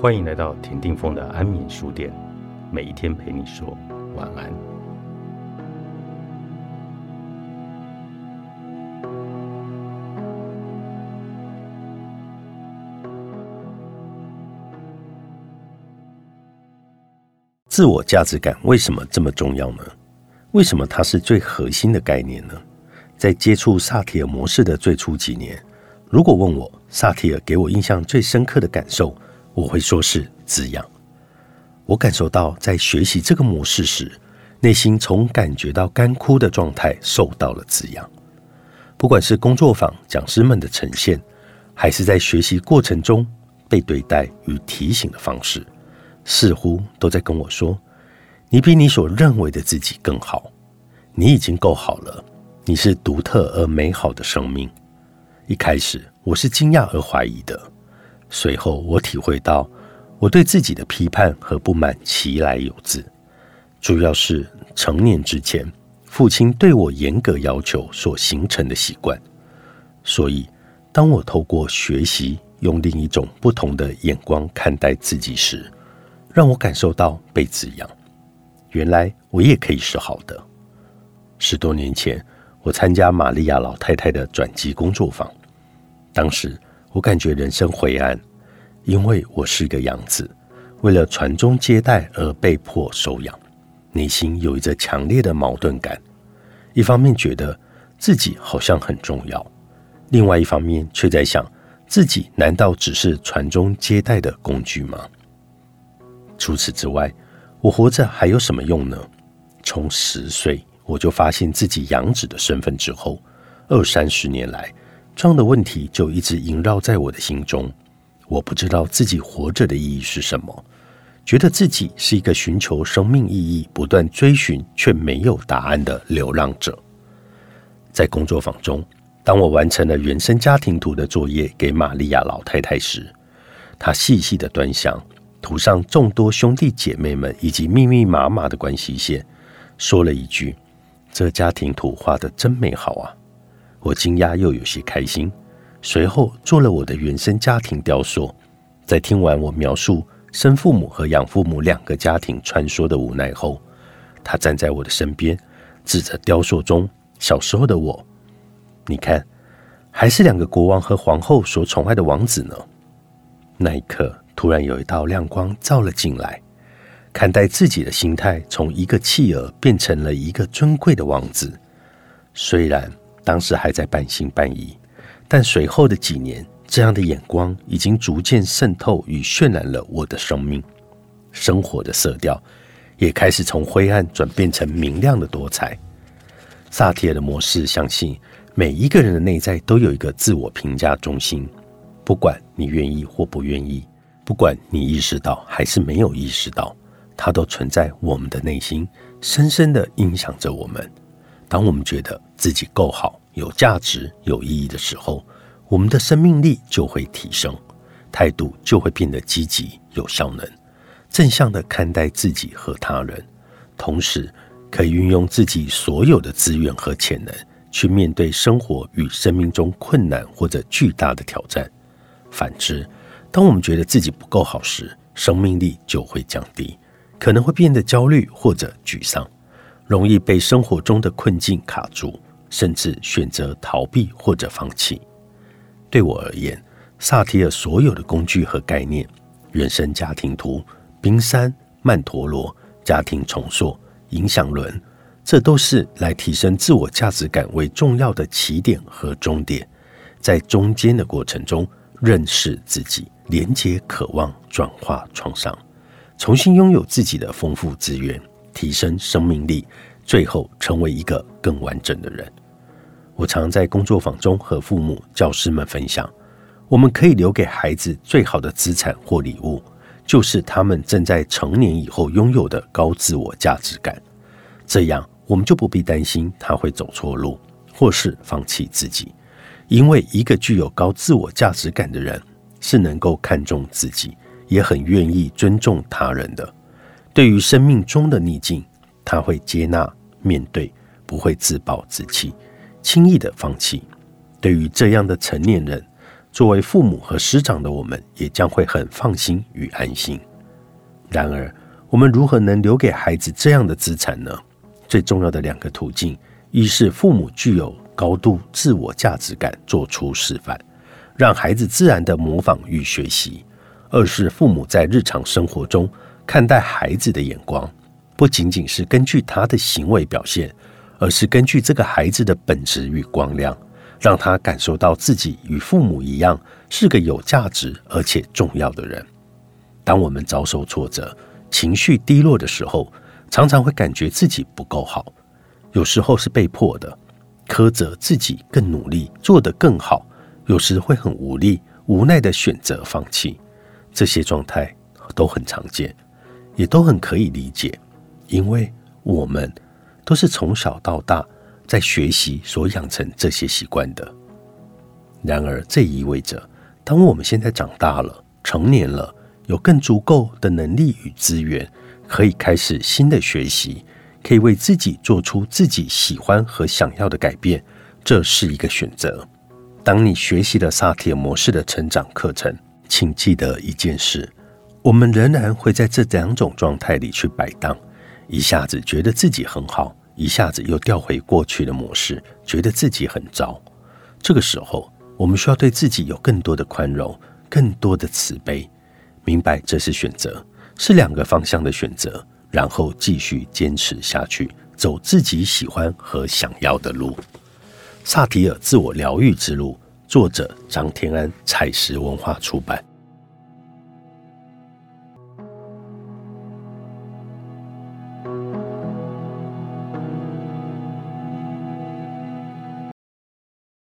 欢迎来到田定峰的安眠书店，每一天陪你说晚安。自我价值感为什么这么重要呢？为什么它是最核心的概念呢？在接触萨提尔模式的最初几年，如果问我萨提尔给我印象最深刻的感受，我会说是滋养。我感受到在学习这个模式时，内心从感觉到干枯的状态受到了滋养。不管是工作坊讲师们的呈现，还是在学习过程中被对待与提醒的方式，似乎都在跟我说：“你比你所认为的自己更好，你已经够好了。”你是独特而美好的生命。一开始我是惊讶而怀疑的，随后我体会到我对自己的批判和不满其来有自，主要是成年之前父亲对我严格要求所形成的习惯。所以，当我透过学习用另一种不同的眼光看待自己时，让我感受到被滋养。原来我也可以是好的。十多年前。我参加玛利亚老太太的转机工作坊，当时我感觉人生灰暗，因为我是一个养子，为了传宗接代而被迫收养，内心有一着强烈的矛盾感。一方面觉得自己好像很重要，另外一方面却在想，自己难道只是传宗接代的工具吗？除此之外，我活着还有什么用呢？从十岁。我就发现自己养子的身份之后，二三十年来，这样的问题就一直萦绕在我的心中。我不知道自己活着的意义是什么，觉得自己是一个寻求生命意义、不断追寻却没有答案的流浪者。在工作坊中，当我完成了原生家庭图的作业给玛利亚老太太时，她细细的端详图上众多兄弟姐妹们以及密密麻麻的关系线，说了一句。这家庭图画的真美好啊！我惊讶又有些开心。随后做了我的原生家庭雕塑，在听完我描述生父母和养父母两个家庭穿梭的无奈后，他站在我的身边，指着雕塑中小时候的我：“你看，还是两个国王和皇后所宠爱的王子呢。”那一刻，突然有一道亮光照了进来。看待自己的心态，从一个弃儿变成了一个尊贵的王子。虽然当时还在半信半疑，但随后的几年，这样的眼光已经逐渐渗透与渲染了我的生命。生活的色调也开始从灰暗转变成明亮的多彩。萨提尔的模式相信，每一个人的内在都有一个自我评价中心，不管你愿意或不愿意，不管你意识到还是没有意识到。它都存在我们的内心，深深的影响着我们。当我们觉得自己够好、有价值、有意义的时候，我们的生命力就会提升，态度就会变得积极、有效能，正向的看待自己和他人，同时可以运用自己所有的资源和潜能去面对生活与生命中困难或者巨大的挑战。反之，当我们觉得自己不够好时，生命力就会降低。可能会变得焦虑或者沮丧，容易被生活中的困境卡住，甚至选择逃避或者放弃。对我而言，萨提尔所有的工具和概念——原生家庭图、冰山、曼陀罗、家庭重塑、影响轮，这都是来提升自我价值感为重要的起点和终点。在中间的过程中，认识自己，连接渴望，转化创伤。重新拥有自己的丰富资源，提升生命力，最后成为一个更完整的人。我常在工作坊中和父母、教师们分享：我们可以留给孩子最好的资产或礼物，就是他们正在成年以后拥有的高自我价值感。这样，我们就不必担心他会走错路，或是放弃自己，因为一个具有高自我价值感的人，是能够看重自己。也很愿意尊重他人的，对于生命中的逆境，他会接纳面对，不会自暴自弃，轻易的放弃。对于这样的成年人，作为父母和师长的我们，也将会很放心与安心。然而，我们如何能留给孩子这样的资产呢？最重要的两个途径，一是父母具有高度自我价值感，做出示范，让孩子自然的模仿与学习；二是父母在日常生活中看待孩子的眼光，不仅仅是根据他的行为表现，而是根据这个孩子的本质与光亮。让他感受到自己与父母一样是个有价值而且重要的人。当我们遭受挫折、情绪低落的时候，常常会感觉自己不够好，有时候是被迫的，苛责自己更努力做得更好；有时会很无力、无奈的选择放弃。这些状态都很常见，也都很可以理解，因为我们都是从小到大。在学习所养成这些习惯的。然而，这意味着，当我们现在长大了、成年了，有更足够的能力与资源，可以开始新的学习，可以为自己做出自己喜欢和想要的改变，这是一个选择。当你学习了萨提尔模式的成长课程，请记得一件事：我们仍然会在这两种状态里去摆荡，一下子觉得自己很好。一下子又掉回过去的模式，觉得自己很糟。这个时候，我们需要对自己有更多的宽容，更多的慈悲，明白这是选择，是两个方向的选择，然后继续坚持下去，走自己喜欢和想要的路。萨提尔自我疗愈之路，作者张天安，采石文化出版。